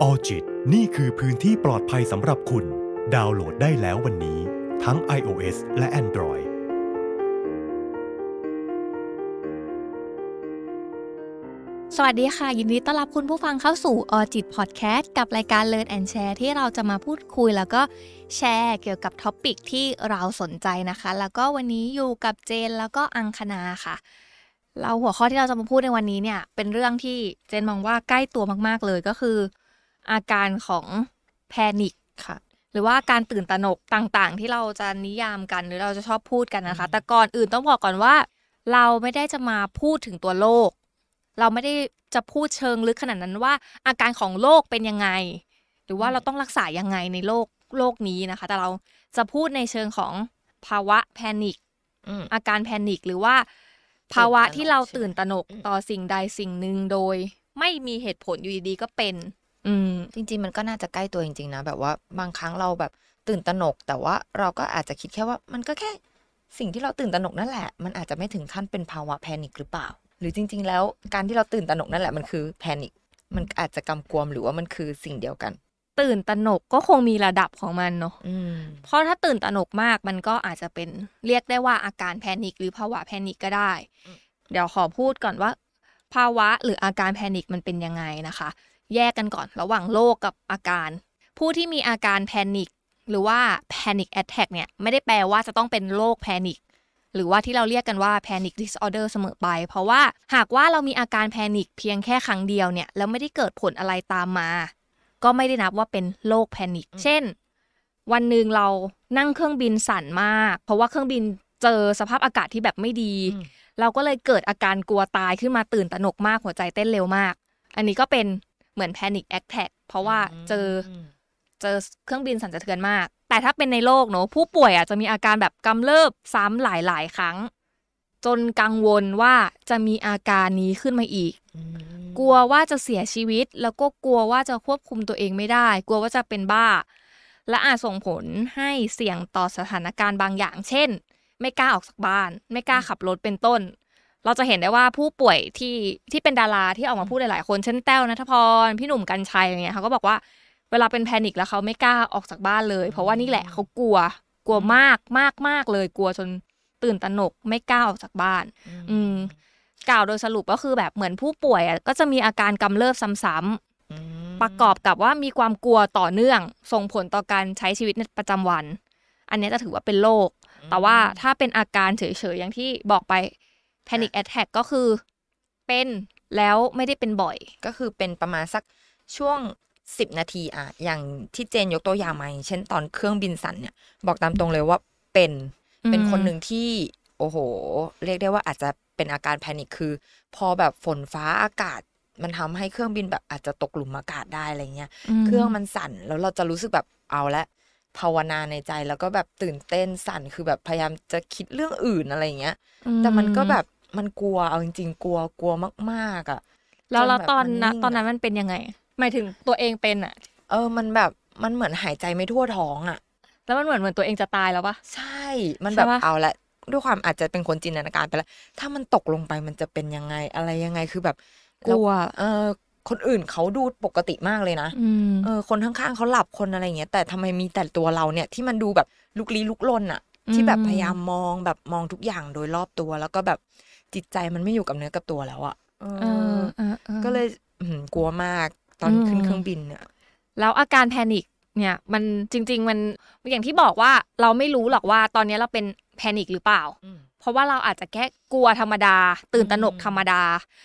ออจิตนี่คือพื้นที่ปลอดภัยสำหรับคุณ ดาวน์โหลดได้แล้ววันนี้ ทั้ง iOS และ Android สวัสดีค่ะ ยินดีต้อนรับคุณผู้ฟังเข้าสู่ออจิตพอดแคสต์กับรายการ Learn and Share ที่เราจะมาพูดคุย แล้วก็แชร์เกี่ยวกับ topic ที่เราสนใจนะคะ แล้วก็วันนี้อยู่กับเจนแล้วก็อังคณาค่ะ เราหัวข้อที่เราจะมาพูดในวันนี้เนี่ย เป็นเรื่องที่เจนมองว่าใกล้ตัวมากๆเลยก็คือ อาการของแพนิคค่ะ หรือว่าการตื่นตระหนกต่างๆ ที่เราจะนิยามกันหรือเราจะชอบพูดกันนะคะ แต่ก่อนอื่นต้องบอกก่อนว่า เราไม่ได้จะมาพูดถึงตัวโรคเราไม่ได้จะพูดเชิงลึกขนาดนั้นว่า อาการของโรคเป็นยังไง หรือว่าเราต้องรักษายังไงในโลกโลกนี้นะคะ แต่เราจะพูดในเชิงของภาวะแพนิคอืมอาการแพนิคหรือว่า ภาวะที่เราตื่นตระหนกใช่ไหมต่อสิ่งใดสิ่งหนึ่งโดย ไม่มีเหตุผลอยู่ดีๆก็เป็น อืมจริง ๆ มันก็น่าจะใกล้ตัวจริง ๆ นะ แบบว่าบางครั้งเราแบบตื่นตระหนก แต่ว่าเราก็อาจจะคิดแค่ว่ามันก็แค่สิ่งที่เราตื่นตระหนกนั่นแหละ มันอาจจะไม่ถึงขั้นเป็นภาวะแพนิคหรือเปล่า หรือจริง ๆ แล้วการที่เราตื่นตระหนกนั่นแหละมันคือแพนิคมันอาจจะกำกวมหรือว่ามันคือสิ่งเดียวกัน ตื่นตระหนกก็คงมีระดับของมันเนาะอืมเพราะถ้าตื่นตระหนกมากมันก็อาจจะเป็นเรียกได้ว่าอาการแพนิคหรือภาวะแพนิคก็ได้ เดี๋ยวขอพูดก่อนว่า ภาวะหรืออาการแพนิคมันเป็นยังไงนะคะ แยกกันก่อน ระหว่างโรคกับอาการ ผู้ที่มีอาการแพนิคหรือว่า panic attack เนี่ยไม่ได้แปลว่าจะต้องเป็นโรคแพนิคหรือว่าที่เราเรียกกันว่า panic disorder เสมอไป เพราะว่าหากว่าเรามีอาการแพนิคเพียงแค่ครั้งเดียวเนี่ยแล้วไม่ได้เกิดผลอะไรตามมา ก็ไม่ได้นับว่าเป็นโรคแพนิคเช่น วันหนึ่งเรานั่งเครื่องบินสั่นมาก เพราะว่าเครื่องบินเจอสภาพอากาศที่แบบไม่ดีอืมเราก็เลยเกิดอาการกลัวตายขึ้นมาตื่นตระหนกมากหัวใจเต้นเร็วมาก อันนี้ก็เป็น เหมือน panic attack เพราะว่าเจออเจอเครื่องบินสั่นสะเทือนมาก แต่ถ้าเป็นในโลกเนอะผู้ป่วยอาจจะมีอาการแบบกำเริบซ้ำหลายๆ ครั้ง จนกังวลว่าจะมีอาการนี้ขึ้นมาอีกอืมกลัวว่าจะเสียชีวิต แล้วก็กลัวว่าจะควบคุมตัวเองไม่ได้ กลัวว่าจะเป็นบ้า และอาจส่งผลให้เสี่ยงต่อสถานการณ์บางอย่าง เช่น ไม่กล้าออกจากบ้าน ไม่กล้าขับรถเป็นต้น เราจะเห็นได้ว่าผู้ป่วยที่ที่เป็นดาราที่ออกมาพูดหลายๆคนเช่นแต้วนัทพรพี่หนุ่มกัญชัยอย่างเงี้ยเขาก็บอกว่าเวลาเป็นแพนิคแล้วเขาไม่กล้าออกจากบ้านเลย เพราะว่านี่แหละเขากลัวกลัวมากมากมากเลยกลัวจนตื่นตระหนกไม่กล้าออกจากบ้าน อืมกล่าวโดยสรุปก็คือแบบเหมือนผู้ป่วยอะก็จะมีอาการกำเริบซ้ำๆอืมประกอบกับว่ามีความกลัวต่อเนื่อง ส่งผลต่อการใช้ชีวิตในประจำวัน อันนี้จะถือว่าเป็นโรคแต่ว่าถ้าเป็นอาการเฉยๆอย่างที่บอกไป panic attack ก็คือเป็นแล้วไม่ได้เป็นบ่อย ก็คือเป็นประมาณสักช่วงสิบนาทีอะอย่างที่เจนยกตัวอย่างมาอย่างเช่นตอนเครื่องบินสั่นเนี่ยบอกตามตรงเลยว่าเป็นอืมเป็นคนหนึ่งที่โอ้โห เรียกได้ว่าอาจจะเป็นอาการแพนิคคือ พอแบบฝนฟ้าอากาศ มันทำให้เครื่องบินแบบอาจจะตกหลุมอากาศได้อะไรเงี้ยเครื่องมันสั่นแล้วเราจะรู้สึกแบบเอาละภาวนาในใจแล้วก็แบบตื่นเต้นสั่นคือแบบพยายามจะคิดเรื่องอื่นอะไรเงี้ยอืแต่มันก็แบบ มันกลัวเอาจริงๆ กลัวกลัวมากๆอะแล้วจแล้วบบตอนมันะงตอนนั้นมันเป็นยังไง หมายถึงตัวเองเป็นอะเออมันแบบมันเหมือนหายใจไม่ทั่วท้องอะ แล้วมันเหมือนเหมือนตัวเองจะตายแล้วปะใช่ มันแบบใช่ปะเอาละด้วยความอาจจะเป็นคนจินตนาการไปแล้ว ถ้ามันตกลงไปมันจะเป็นยังไงอะไรยังไงคือแบบกลัว เออคนอื่นเขาดูปกติมากเลยนะอืมเออ คนข้างๆเขาหลับคนอะไรอย่างเงี้ย แต่ทำไมมีแต่ตัวเราเนี่ยที่มันดูแบบลุกลี้ลุกลนอะที่แบบอืมพยายามมองแบบมองทุกอย่างโดยรอบตัวแล้วก็แบบ จิตใจมันไม่อยู่กับเนื้อกับตัวแล้วอะเอเอออเออเออก็เลยอื้อหือกลัวมากตอนอืมขึ้นเครื่องบินเนี่ยแล้วอาการแพนิคเนี่ยมันจริง ๆ มันอย่างที่บอกว่าเราไม่รู้หรอกว่าตอนนี้เราเป็นแพนิคหรือเปล่า เพราะว่าเราอาจจะแค่กลัวธรรมดา ตื่นตระหนกอืมธรรมดา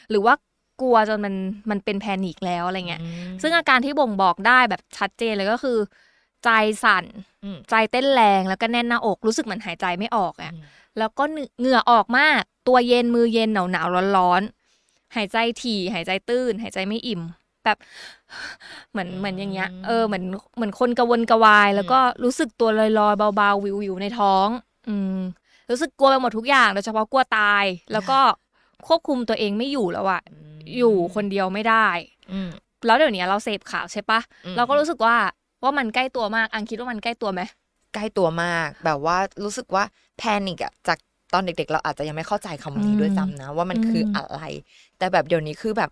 หรือว่ากลัวจนมันมันเป็นแพนิคแล้วอะไรเงี้ยซึ่งอาการที่บ่งบอกได้แบบชัดเจนเลยก็คือ ใจสั่นอืมใจเต้นแรงแล้วก็แน่นหน้าอกรู้สึกเหมือนหายใจไม่ออกอะอืม แล้วก็เหงื่อออกมาก ตัวเย็นมือเย็นหนาวหนาวร้อนร้อนๆหายใจถี่หายใจตื้น หายใจไม่อิ่ม แบบเหมือนเหมือนอย่างเงี้ย เออเหมือนเหมือนคนกระวนกระวาย แล้วก็รู้สึกตัวลอยลอยๆเบาๆวิววิวๆในท้อง อืมรู้สึกกลัวไปหมดทุกอย่างโดยเฉพาะกลัวตาย แล้วก็ควบคุมตัวเองไม่อยู่แล้วอะอยู่คนเดียวไม่ได้อืมแล้วเดี๋ยวนี้เราเสพข่าวใช่ปะอืมเราก็รู้สึกว่าว่ามันใกล้ตัวมากอังคิดว่ามันใกล้ตัวไหมใกล้ตัวมาก แบบว่ารู้สึกว่า แพนิกอะจากตอนเด็กๆ เราอาจจะยังไม่เข้าใจคำนี้ด้วยซ้ำนะ ว่ามันคืออะไร แต่แบบเดี๋ยวนี้คือแบบ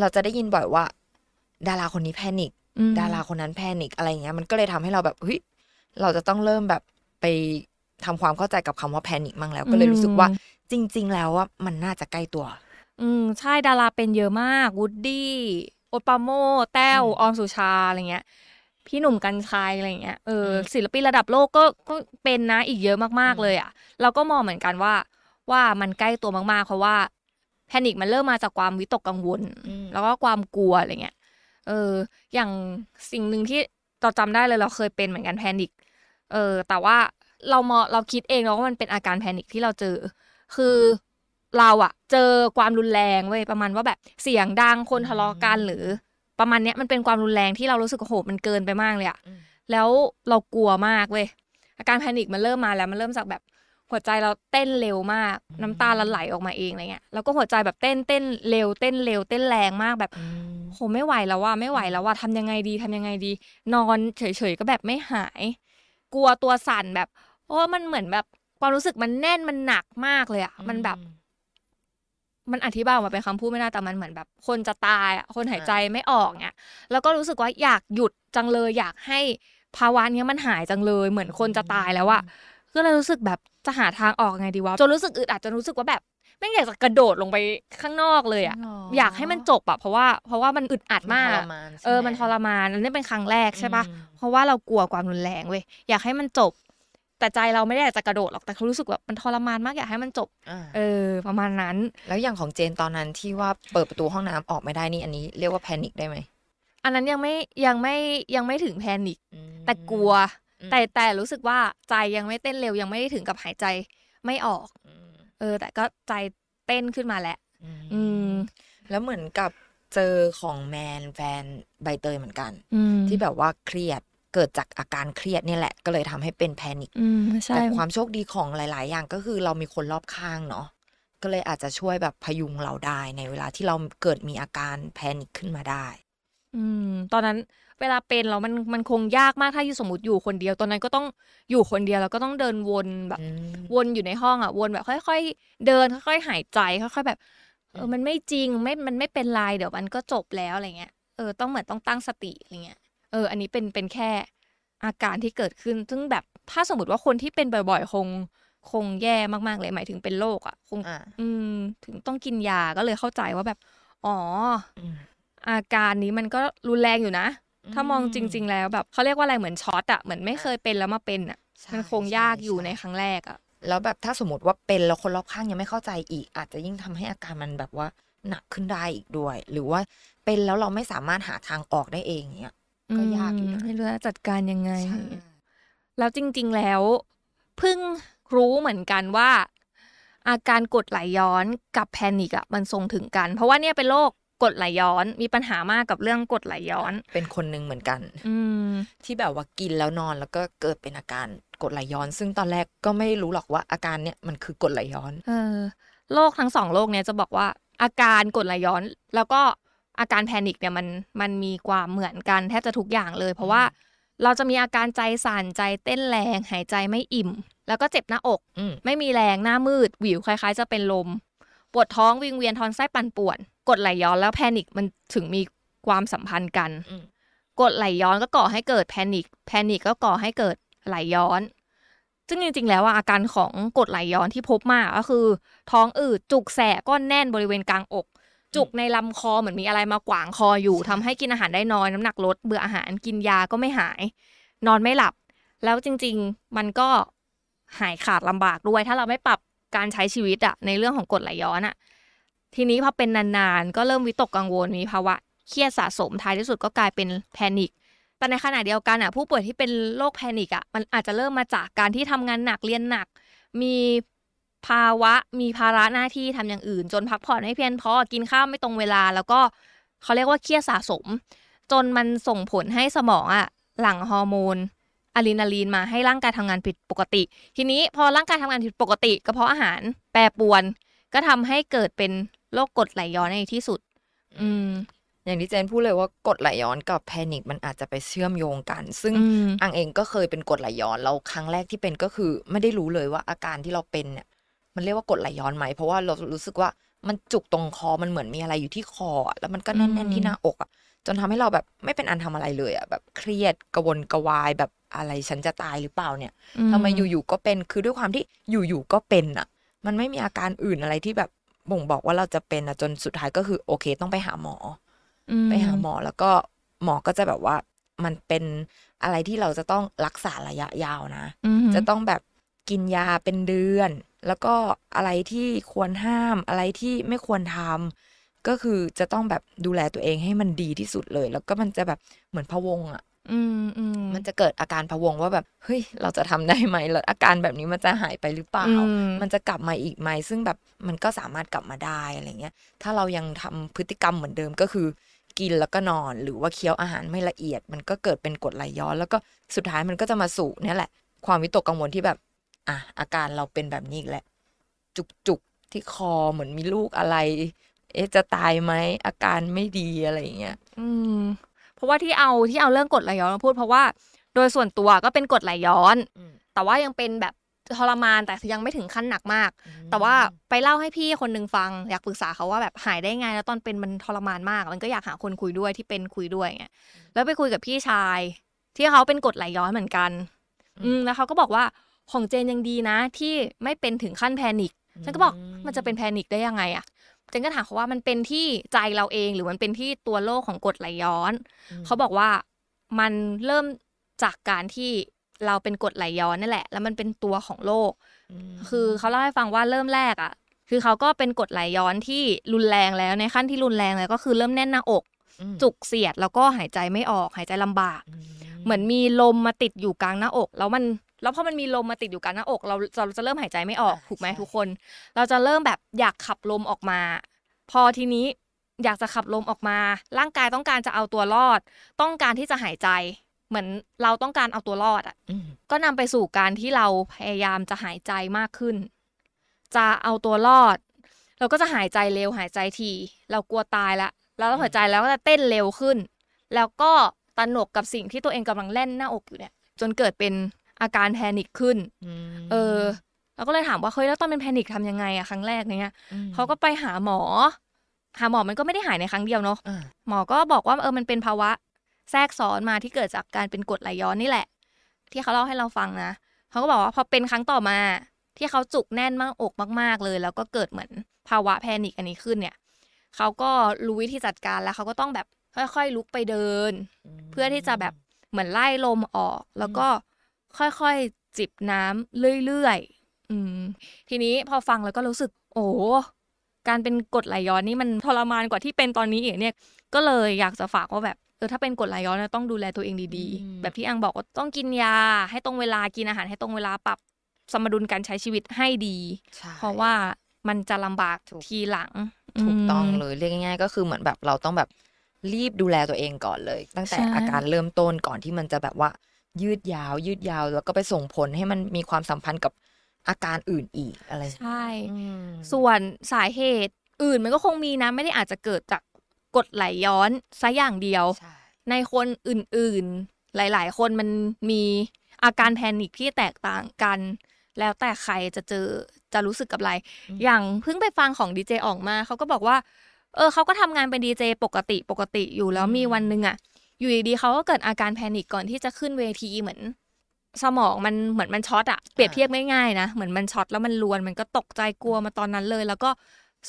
เราจะได้ยินบ่อยว่า ดาราคนนี้แพนิกอืมดาราคนนั้นแพนิคอะไรอย่างเงี้ยมันก็เลยทำให้เราแบบเฮ้ยเราจะต้องเริ่มแบบไปทำความเข้าใจกับคำว่าแพนิคมั่งแล้ว ก็เลยรู้สึกว่าจริง ๆ แล้วว่ามันน่าจะใกล้ตัว อืมใช่ดาราเป็นเยอะมากวู้ดดี้โอ๊ตปราโมทย์แต้วอืมออมสุชาร์อะไรเงี้ย พี่หนุ่มกรรชัยอะไรเงี้ยเอออมศิลปินระดับโลกก็ก็เป็นนะอีกเยอะมากๆเลยอะ เราก็มองเหมือนกันว่าว่ามันใกล้ตัวมากๆ เพราะว่าแพนิคมันเริ่มมาจากความวิตกกังวลอืมแล้วก็ความกลัวอะไรเงี้ยเออ อย่างสิ่งหนึ่งที่เราจำได้เลยเราเคยเป็นเหมือนกันแพนิคเออ แต่ว่าเรามอเราคิดเองแล้วว่ามันเป็นอาการแพนิคที่เราเจอ คือเราอะเจอความรุนแรงเว้ยประมาณว่าแบบเสียงดังคนทะเลาะกันหรือ ประมาณเนี้ยมันเป็นความรุนแรงที่เรารู้สึกว่าโหมันเกินไปมากเลยอะอืมแล้วเรากลัวมากเว้ยอาการแพนิคมันเริ่มมาแล้วมันเริ่มจากแบบหัวใจเราเต้นเร็วมาก น้ำตาเราไหลออกมาเองอะไรเงี้ยแล้วก็หัวใจแบบเต้นเต้นเร็วเต้นเร็วเต้นแรงมากแบบอืมโหไม่ไหวแล้วว่าไม่ไหวแล้วว่าทำยังไงดีทำยังไงดี นอนเฉยๆก็แบบไม่หาย กลัวตัวสั่นแบบโอ้มันเหมือนแบบความรู้สึกมันแน่นมันหนักมากเลยอะมันแบบ มันอธิบายออกมาเป็นคำพูดไม่ได้แต่มันเหมือนแบบ คนจะตายอะคนหายใจไม่ออกเนี่ยแล้วก็รู้สึกว่าอยากหยุดจังเลยอยากให้ภาวะเนี้ยมันหายจังเลยเหมือนคนจะตายแล้วอะก็เลยรู้สึกแบบจะหาทางออกไงดีวะจนรู้สึกอึดอัดจนรู้สึกว่าแบบไม่งอยากจะกระโดดลงไปข้างนอกเลยอะจริงเหรออยากให้มันจบอะเพราะว่าเพราะว่ามันอึดอัดมากทอะรมานใช่ไหเออมันทรมานอันนี้เป็นครั้งแรกใช่ปะอืมเพราะว่าเรากลัวความรุนแรงเว้ยอยากให้มันจบ แต่ใจเราไม่ได้อยากจะกระโดดหรอกแต่เขารู้สึกแบบมันทรมานมากอยากให้มันจบอ่าเออ ประมาณนั้น แล้วอย่างของเจนตอนนั้นที่ว่าเปิดประตูห้องน้ำออกไม่ได้นี่อันนี้เรียกว่าแพนิคได้ไหมอันนั้นยังไม่ยังไม่ยังไม่ถึงแพนิคอืมแต่กลัวอืมแต่แต่รู้สึกว่าใจยังไม่เต้นเร็วยังไม่ได้ถึงกับหายใจไม่ออกอืมเออ แต่ก็ใจเต้นขึ้นมาแหละอืมอืม แล้วเหมือนกับเจอของแมนแฟนใบเตยเหมือนกันอืมที่แบบว่าเครียด เกิดจากอาการเครียดเนี่ยแหละ ก็เลยทำให้เป็นแพนิคอืมใช่แต่ความโชคดีของหลาย ๆ อย่างก็คือเรามีคนรอบข้างเนาะก็เลยอาจจะช่วยแบบพยุงเราได้ในเวลาที่เราเกิดมีอาการแพนิคขึ้นมาได้ อืม ตอนนั้นเวลาเป็นแล้วมันมันคงยากมากถ้าอยู่สมมติอยู่คนเดียว ตอนนั้นก็ต้องอยู่คนเดียวแล้วก็ต้องเดินวนแบบอืมวนอยู่ในห้องอะ วนแบบค่อย ๆ เดินค่อย ๆ หายใจค่อย ๆ แบบเออือมมันไม่จริงไม่มันไม่เป็นไรเดี๋ยวมันก็จบแล้วอะไรเงี้ยเออต้องเหมือนต้องตั้งสติอะไรเงี้ยเออ อันนี้เป็นเป็นแค่อาการที่เกิดขึ้น ซึ่งแบบถ้าสมมติว่าคนที่เป็นบ่อยๆ คงคงแย่มากๆเลยหมายถึงเป็นโรคอะคงอ่าอืม ถึงต้องกินยาก็เลยเข้าใจว่าแบบ อ๋ออืมอาการนี้มันก็รุนแรงอยู่นะ ถ้ามองจริง ๆ แล้วแบบเขาเรียกว่าอะไรเหมือนช็อตอะเหมือนไม่เคยเป็นแล้วมาเป็นอะใช่มันคงยากอยู่ใช่ในครั้งแรกอะแล้วแบบถ้าสมมติว่าเป็นแล้วคนรอบข้างยังไม่เข้าใจอีก อาจจะยิ่งทำให้อาการมันแบบว่าหนักขึ้นได้อีกด้วย หรือว่าเป็นแล้วเราไม่สามารถหาทางออกได้เองเนี้ย ก็ยากอยู่นะมไม่รู้จะจัดการยังไงใช่แล้วจริง ๆ แล้วเพิ่งรู้เหมือนกันว่า อาการกรดไหลย้อนกับแพนิกอะมันส่งถึงกัน เพราะว่าเนี่ยเป็นโรคกรดไหลย้อนมีปัญหามากกับเรื่องกรดไหลย้อน เป็นคนหนึ่งเหมือนกัน อืมที่แบบว่ากินแล้วนอนแล้วก็เกิดเป็นอาการกรดไหลย้อน ซึ่งตอนแรกก็ไม่รู้หรอกว่าอาการเนี้ยมันคือกรดไหลย้อน เออโรคทั้งสองโรคเนี่ยจะบอกว่าอาการกรดไหลย้อน แล้วก็ อาการแพนิคเนี่ยมันมันมีความเหมือนกันแทบจะทุกอย่างเลย เพราะว่าเราจะมีอาการใจสั่นใจเต้นแรงหายใจไม่อิ่ม แล้วก็เจ็บหน้าอกอืมไม่มีแรงหน้ามืดหวิวคล้ายๆ จะเป็นลม ปวดท้องวิงเวียนท้องไส้ปั่นป่วนกรดไหลย้อนแล้วแพนิคมันถึงมีความสัมพันธ์กันอืมกรดไหลย้อนก็ก่อให้เกิดแพนิคแพนิคก็ก่อให้เกิดไหลย้อน ซึ่งจริงๆ แล้วอะอาการของกรดไหลย้อนที่พบมากก็คือ ท้องอืดจุกแสบก้อนแน่นบริเวณกลางอก จุกในลำคอเหมือนมีอะไรมาขวางคออยู่ทำให้กินอาหารได้น้อยน้ำหนักลดเบื่ออาหารกินยาก็ไม่หาย นอนไม่หลับ แล้วจริง ๆ มันก็หายขาดลำบากด้วย ถ้าเราไม่ปรับการใช้ชีวิตอะในเรื่องของกรดไหลย้อนอะทีนี้พอเป็นนานๆ ก็เริ่มวิตกกังวลมีภาวะเครียดสะสมท้ายที่สุดก็กลายเป็นแพนิคแต่ในขณะเดียวกันอะผู้ป่วยที่เป็นโรคแพนิคอะมันอาจจะเริ่มมาจากการที่ทำงานหนักเรียนหนัก มี ภาวะมีภาระหน้าที่ทำอย่างอื่น จนพักผ่อนไม่เพียงพอกินข้าวไม่ตรงเวลา แล้วก็เขาเรียกว่าเครียดสะสม จนมันส่งผลให้สมองอะหลั่งฮอร์โมนอะดรีนาลีนมาให้ร่างกายทำงานผิดปกติ ทีนี้พอร่างกายทำงานผิดปกติกระเพาะอาหารแปรปรวน ก็ทำให้เกิดเป็นโรคกรดไหลย้อนในที่สุด อืมอย่างที่เจนพูดเลยว่ากรดไหลย้อนกับแพนิคมันอาจจะไปเชื่อมโยงกัน ซึ่งอืมอังเองก็เคยเป็นกรดไหลย้อนแล้วครั้งแรกที่เป็นก็คือ ไม่ได้รู้เลยว่าอาการที่เราเป็นเนี่ย มันเรียกว่ากรดไหลย้อนไหมเพราะว่าเรารู้สึกว่ามันจุกตรงคอมันเหมือนมีอะไรอยู่ที่คออะแล้วมันก็แน่นๆที่หน้าอกอะจนทำให้เราแบบไม่เป็นอันทำอะไรเลยอะแบบเครียดกระวนกระวายแบบอะไรฉันจะตายหรือเปล่าเนี่ยทำไมอยู่ๆก็เป็นคือด้วยความที่อยู่ๆก็เป็นอะ มันไม่มีอาการอื่นอะไรที่แบบบ่งบอกว่าเราจะเป็นอะจนสุดท้ายก็คือโอเค ต้องไปหาหมอไปหาหมอแล้วก็หมอก็จะแบบว่ามันเป็นอะไรที่เราจะต้องรักษาระยะยาวนะอืมจะต้องแบบกินยาเป็นเดือน แล้วก็อะไรที่ควรห้ามอะไรที่ไม่ควรทำก็คือจะต้องแบบดูแลตัวเองให้มันดีที่สุดเลย แล้วก็มันจะแบบเหมือนพะวงอะอืมอืมมันจะเกิดอาการพะวงว่าแบบเฮ้ยเราจะทำได้ไหมแล้วอาการแบบนี้มันจะหายไปหรือเปล่าอืมมันจะกลับมาอีกไหมซึ่งแบบมันก็สามารถกลับมาได้อะไรเงี้ย ถ้าเรายังทำพฤติกรรมเหมือนเดิมก็คือ กินแล้วก็นอนหรือว่าเคี้ยวอาหารไม่ละเอียด มันก็เกิดเป็นกรดไหลย้อน แล้วก็สุดท้ายมันก็จะมาสู่เนี่ยแหละ ความวิตกกังวลที่แบบ อะอาการเราเป็นแบบนี้อีกแหละ จุกจุกๆที่คอเหมือนมีลูกอะไร เอ๊ะจะตายไหมอาการไม่ดีอะไรอย่างเงี้ยอืม เพราะว่าที่เอาที่เอาเรื่องกรดไหลย้อนมาพูดเพราะว่า โดยส่วนตัวก็เป็นกรดไหลย้อนอืมแต่ว่ายังเป็นแบบทรมานแต่ยังไม่ถึงขั้นหนักมาก แต่ว่าไปเล่าให้พี่คนหนึ่งฟัง อยากปรึกษาเขาว่าแบบหายได้ไง แล้วตอนเป็นมันทรมานมาก มันก็อยากหาคนคุยด้วยที่เป็นคุยด้วยไงแล้วไปคุยกับพี่ชาย ที่เขาเป็นกรดไหลย้อนเหมือนกัน อืมแล้วเขาก็บอกว่า ของเจนยังดีนะ ที่ไม่เป็นถึงขั้นแพนิคฉันก็บอกมันจะเป็นแพนิคได้ยังไงอะเจนก็ถามเขาว่ามันเป็นที่ใจเราเองหรือมันเป็นที่ตัวโรคของกรดไหลย้อน เขาบอกว่ามันเริ่มจากการที่เราเป็นกรดไหลย้อนนั่นแหละ แล้วมันเป็นตัวของโรคคือเขาเล่าให้ฟังว่าเริ่มแรกอะ คือเขาก็เป็นกรดไหลย้อนที่รุนแรงแล้วในขั้นที่รุนแรงแล้วก็คือเริ่มแน่นหน้าอกอืมจุกเสียดแล้วก็หายใจไม่ออกหายใจลำบาก เหมือนมีลมมาติดอยู่กลางหน้าอก แล้วมัน แล้วพอมันมีลมมาติดอยู่กลางหน้าอก เราเราจะเริ่มหายใจไม่ออกอ่าถูกไหมใช่ทุกคน เราจะเริ่มแบบอยากขับลมออกมา พอทีนี้อยากจะขับลมออกมา ร่างกายต้องการจะเอาตัวรอด ต้องการที่จะหายใจ เหมือนเราต้องการเอาตัวรอดอะอืมก็นำไปสู่การที่เราพยายามจะหายใจมากขึ้น จะเอาตัวรอด เราก็จะหายใจเร็วหายใจที เรากลัวตายละแล้วหัวใจแล้วก็จะเต้นเร็วขึ้น แล้วก็ตระหนกกับสิ่งที่ตัวเองกำลังเล่นหน้าอกอยู่เนี่ย จนเกิดเป็น อาการแพนิคขึ้น เออเราก็เลยถามว่าเฮ้ยแล้วตอนเป็นแพนิคทำยังไงอะครั้งแรกเนี่ยมเขาก็ไปหาหมอ หาหมอมันก็ไม่ได้หายในครั้งเดียวเนาะอ่าหมอก็บอกว่าเออมันเป็นภาวะ แทรกซ้อนมาที่เกิดจากการเป็นกรดไหลย้อนนี่แหละ ที่เขาเล่าให้เราฟังนะเขาก็บอกว่าพอเป็นครั้งต่อมา ที่เขาจุกแน่นมากอกมาก ๆเลย แล้วก็เกิดเหมือนภาวะแพนิคอันนี้ขึ้นเนี่ยเขาก็รู้วิธีจัดการแล้วเขาก็ต้องแบบค่อยๆลุกไปเดิน เพื่อที่จะแบบเหมือนไล่ลมออก แล้วก็ ค่อยๆ จิบน้ำเรื่อยๆอืมทีนี้พอฟังแล้วก็รู้สึก โอ้การเป็นกรดไหลย้อนนี่มันทรมานกว่าที่เป็นตอนนี้อีกเนี่ย ก็เลยอยากจะฝากว่าแบบเออถ้าเป็นกรดไหลย้อนเนี่ยต้องดูแลตัวเองดีอืมๆแบบที่อังบอกว่าต้องกินยา ให้ตรงเวลากินอาหารให้ตรงเวลาปรับสมดุลการใช้ชีวิตให้ดีใช่เพราะว่ามันจะลำบากถูกทีหลัง ถูกต้องมเลยเรียกง่ายๆ ก็คือเหมือนแบบเราต้องแบบรีบดูแลตัวเองก่อนเลย ตั้งแต่ใช่อาการเริ่มต้นก่อนที่มันจะแบบว่า ยืดยาว ยืดยาว แล้วก็ไปส่งผลให้มันมีความสัมพันธ์กับอาการอื่นอีกอะไรใช่อืมส่วนสาเหตุอื่นมันก็คงมีนะ ไม่ได้อาจจะเกิดจากกรดไหลย้อนซะอย่างเดียวใช่ในคนอื่นๆ หลายๆ คนมันมีอาการแพนิคที่แตกต่างกัน แล้วแต่ใครจะเจอจะรู้สึกกับอะไร อย่างเพิ่งไปฟังของดีเจออกมาเขาก็บอกว่า เออเขาก็ทำงานเป็นดีเจปกติปกติอยู่แล้วมีวันหนึ่งอะ อยู่ดีๆเขาก็เกิดอาการแพนิคก่อนที่จะขึ้นเวทีเหมือน สมองมันเหมือนมันช็อตอะเปรียบเทียบง่ายๆนะเหมือนมันช็อตแล้วมันรวนมันก็ตกใจกลัวมาตอนนั้นเลย แล้วก็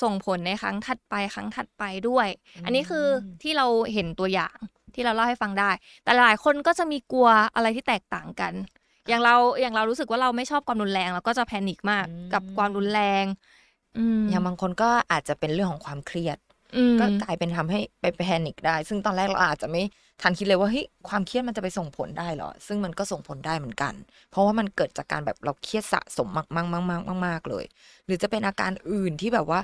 ส่งผลในครั้งถัดไปครั้งถัดไปด้วย อันนี้คือที่เราเห็นตัวอย่างที่เราเล่าให้ฟังได้ แต่หลายคนก็จะมีกลัวอะไรที่แตกต่างกัน อย่างเราอย่างเรารู้สึกว่าเราไม่ชอบความรุนแรงเราก็จะแพนิคมากอืมกับความรุนแรงอืมอย่างบางคนก็อาจจะเป็นเรื่องของความเครียดอืมก็กลายเป็นทำให้ไปแพนิคได้ ซึ่งตอนแรกเราอาจจะไม่ ทันคิดเลยว่าเฮ้ยความเครียดมันจะไปส่งผลได้เหรอ ซึ่งมันก็ส่งผลได้เหมือนกัน เพราะว่ามันเกิดจากการแบบเราเครียดสะสมมากมากมากมากมากมากเลย หรือจะเป็นอาการอื่นที่แบบว่า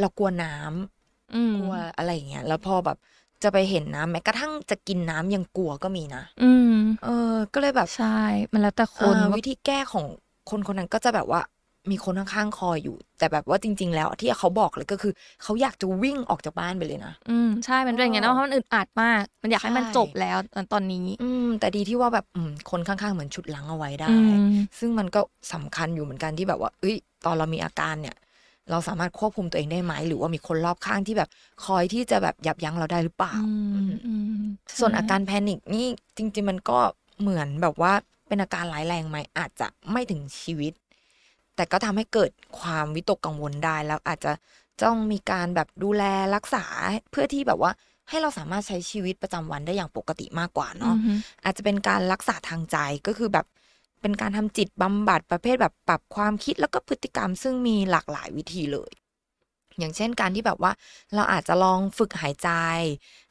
เรากลัวน้ำอืมกลัวอะไรอย่างเงี้ยแล้วพอแบบจะไปเห็นน้ำแม้กระทั่งจะกินน้ำยังกลัวก็มีนะ อืม เออ ก็เลยแบบใช่ มันแล้วแต่คนอ่าว่าวิธีแก้ของคนคนนั้นก็จะแบบว่า มีคนข้างๆคอยอยู่ แต่แบบว่าจริง ๆ แล้วที่เขาบอกเลยก็คือ เขาอยากจะวิ่งออกจากบ้านไปเลยนะ อืมใช่ มันเป็นอย่างนั้นนะเพราะมันอึดอัดมาก มันอยากให้มันใช่จบแล้วตอนตอนนี้ อืมแต่ดีที่ว่าแบบอืมคนข้างๆเหมือนชุดหลังเอาไว้ได้อืมซึ่งมันก็สำคัญอยู่เหมือนกันที่แบบว่า เอ้ย ตอนเรามีอาการเนี่ย เราสามารถควบคุมตัวเองได้ไหม หรือว่ามีคนรอบข้างที่แบบคอยที่จะแบบยับยั้งเราได้หรือเปล่าอืมอืมอืมส่วนใช่อาการแพนิคนี่จริง ๆ มันก็เหมือนแบบว่าเป็นอาการร้ายแรงไหมอาจจะไม่ถึงชีวิต แต่ก็ทำให้เกิดความวิตกกังวลได้แล้วอาจจะต้องมีการแบบดูแลรักษาเพื่อที่แบบว่าให้เราสามารถใช้ชีวิตประจำวันได้อย่างปกติมากกว่าเนาะอือฮึอาจจะเป็นการรักษาทางใจก็คือแบบเป็นการทำจิตบำบัดประเภทแบบปรับความคิดแล้วก็พฤติกรรมซึ่งมีหลากหลายวิธีเลย อย่างเช่นการที่แบบว่าเราอาจจะลองฝึกหายใจ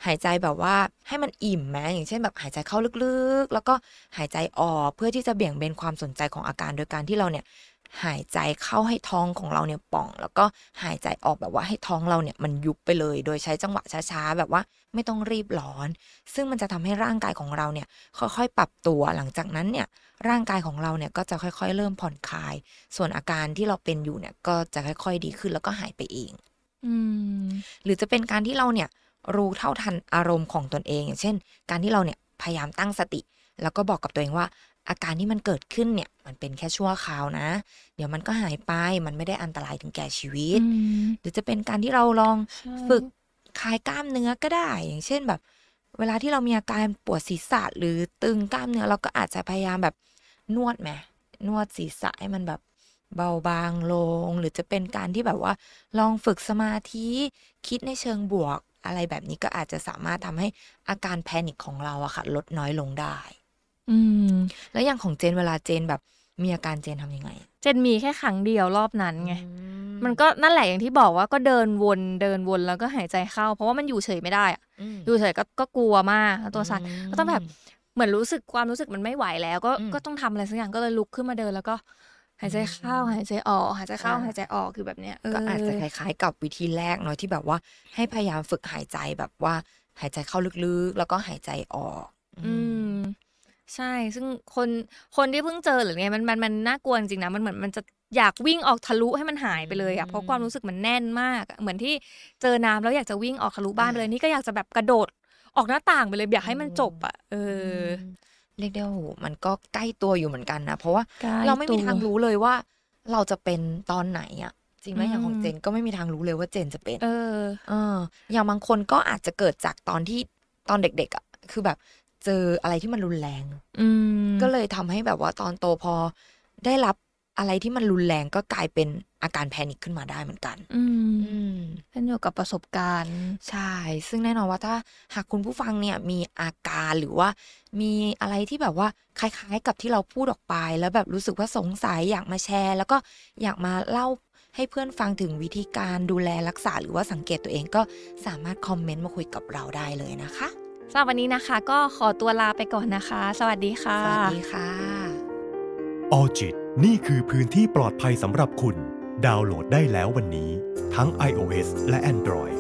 หายใจแบบว่าให้มันอิ่มไหมอย่างเช่นแบบหายใจเข้าลึกๆ แล้วก็หายใจออกเพื่อที่จะเบี่ยงเบนความสนใจของอาการโดยการที่เราเนี่ย หายใจเข้าให้ท้องของเราเนี่ยป่อง แล้วก็หายใจออกแบบว่าให้ท้องเราเนี่ยมันยุบไปเลย โดยใช้จังหวะช้าๆ แบบว่าไม่ต้องรีบร้อน ซึ่งมันจะทำให้ร่างกายของเราเนี่ยค่อยๆ ปรับตัวหลังจากนั้นเนี่ยร่างกายของเราเนี่ยก็จะค่อยๆ เริ่มผ่อนคลาย ส่วนอาการที่เราเป็นอยู่เนี่ยก็จะค่อยๆ ดีขึ้นแล้วก็หายไปเองอืมหรือจะเป็นการที่เราเนี่ยรู้เท่าทันอารมณ์ของตนเอง อย่างเช่น การที่เราเนี่ยพยายามตั้งสติ แล้วก็บอกกับตัวเองว่า อาการที่มันเกิดขึ้นเนี่ยมันเป็นแค่ชั่วคราวนะ เดี๋ยวมันก็หายไปมันไม่ได้อันตรายถึงแก่ชีวิตอืมหรือจะเป็นการที่เราลองใช่ฝึกคลายกล้ามเนื้อก็ได้ อย่างเช่นแบบ เวลาที่เรามีอาการปวดศีรษะหรือตึงกล้ามเนื้อเราก็อาจจะพยายามแบบนวดไหมนวดศีรษะให้มันแบบเบาบางลง หรือจะเป็นการที่แบบว่า ลองฝึกสมาธิคิดในเชิงบวกอะไรแบบนี้ก็อาจจะสามารถทำให้อาการแพนิคของเราอะค่ะ ลดน้อยลงได้ อืม แล้วอย่างของเจนเวลาเจนแบบมีอาการเจนทำยังไงอะเจนมีแค่ครั้งเดียวรอบนั้นไงอืมันก็นั่นแหละอย่างที่บอกว่าก็เดินวนเดินวนแล้วก็หายใจเข้า เพราะว่ามันอยู่เฉยไม่ได้อะมอยู่เฉยก็ก็กลัวมากตัวสั่นอืมก็ต้องแบบเหมือนรู้สึกความรู้สึกมันไม่ไหวแล้ว ก็อืมก็ต้องทำอะไรสักอย่างก็เลยลุกขึ้นมาเดินแล้วก็หายใจเข้าอืมหายใจออกหายใจเข้าอ่าหายใจออกคือแบบเนี้ยเก็อาจจะคล้ายๆ กับวิธีแรกเนาะที่แบบว่าให้พยายามฝึกหายใจแบบว่าหายใจเข้าลึกๆ แล้วก็หายใจออก อืม ใช่ ซึ่งคนคนที่เพิ่งเจอหรือไงมันมันมันน่ากลัวจริงๆนะ มันเหมือนมันจะอยากวิ่งออกทะลุให้มันหายไปเลยอะเพราะความรู้สึกมันแน่นมากอะเหมือนที่เจอน้ำแล้วอยากจะวิ่งออกทะลุบ้านไปเลยนี่ก็อยากจะแบบกระโดดออกหน้าต่างไปเลยอยากให้มันจบอะเออ เรียกได้ว่าโหมันก็ใกล้ตัวอยู่เหมือนกันนะ เพราะว่าใกล้เราไม่มีตัวทางรู้เลยว่า เราจะเป็นตอนไหนอะจริงไหมอืมอย่างของเจนก็ไม่มีทางรู้เลยว่าเจนจะเป็น เออ เออ อย่างบางคนก็อาจจะเกิดจากตอนที่ตอนเด็กๆอะคือแบบ เจออะไรที่มันรุนแรง อืมก็เลยทำให้แบบว่าตอนโตพอได้รับอะไรที่มันรุนแรงก็กลายเป็นอาการแพนิคขึ้นมาได้เหมือนกัน อืมอืมขึ้นอยู่กับประสบการณ์ ใช่ ซึ่งแน่นอนว่าถ้าหากคุณผู้ฟังเนี่ยมีอาการหรือว่า มีอะไรที่แบบว่าคล้ายๆ กับที่เราพูดออกไป แล้วแบบรู้สึกว่าสงสัยอยากมาแชร์ แล้วก็อยากมาเล่าให้เพื่อนฟังถึงวิธีการดูแลรักษาหรือว่าสังเกตตัวเองก็สามารถคอมเมนต์มาคุยกับเราได้เลยนะคะ สำหรับวันนี้นะคะ ก็ขอตัวลาไปก่อนนะคะ สวัสดีค่ะ สวัสดีค่ะออจิตนี่คือพื้นที่ปลอดภัยสำหรับคุณ ดาวน์โหลดได้แล้ววันนี้ ทั้ง iOS และ Android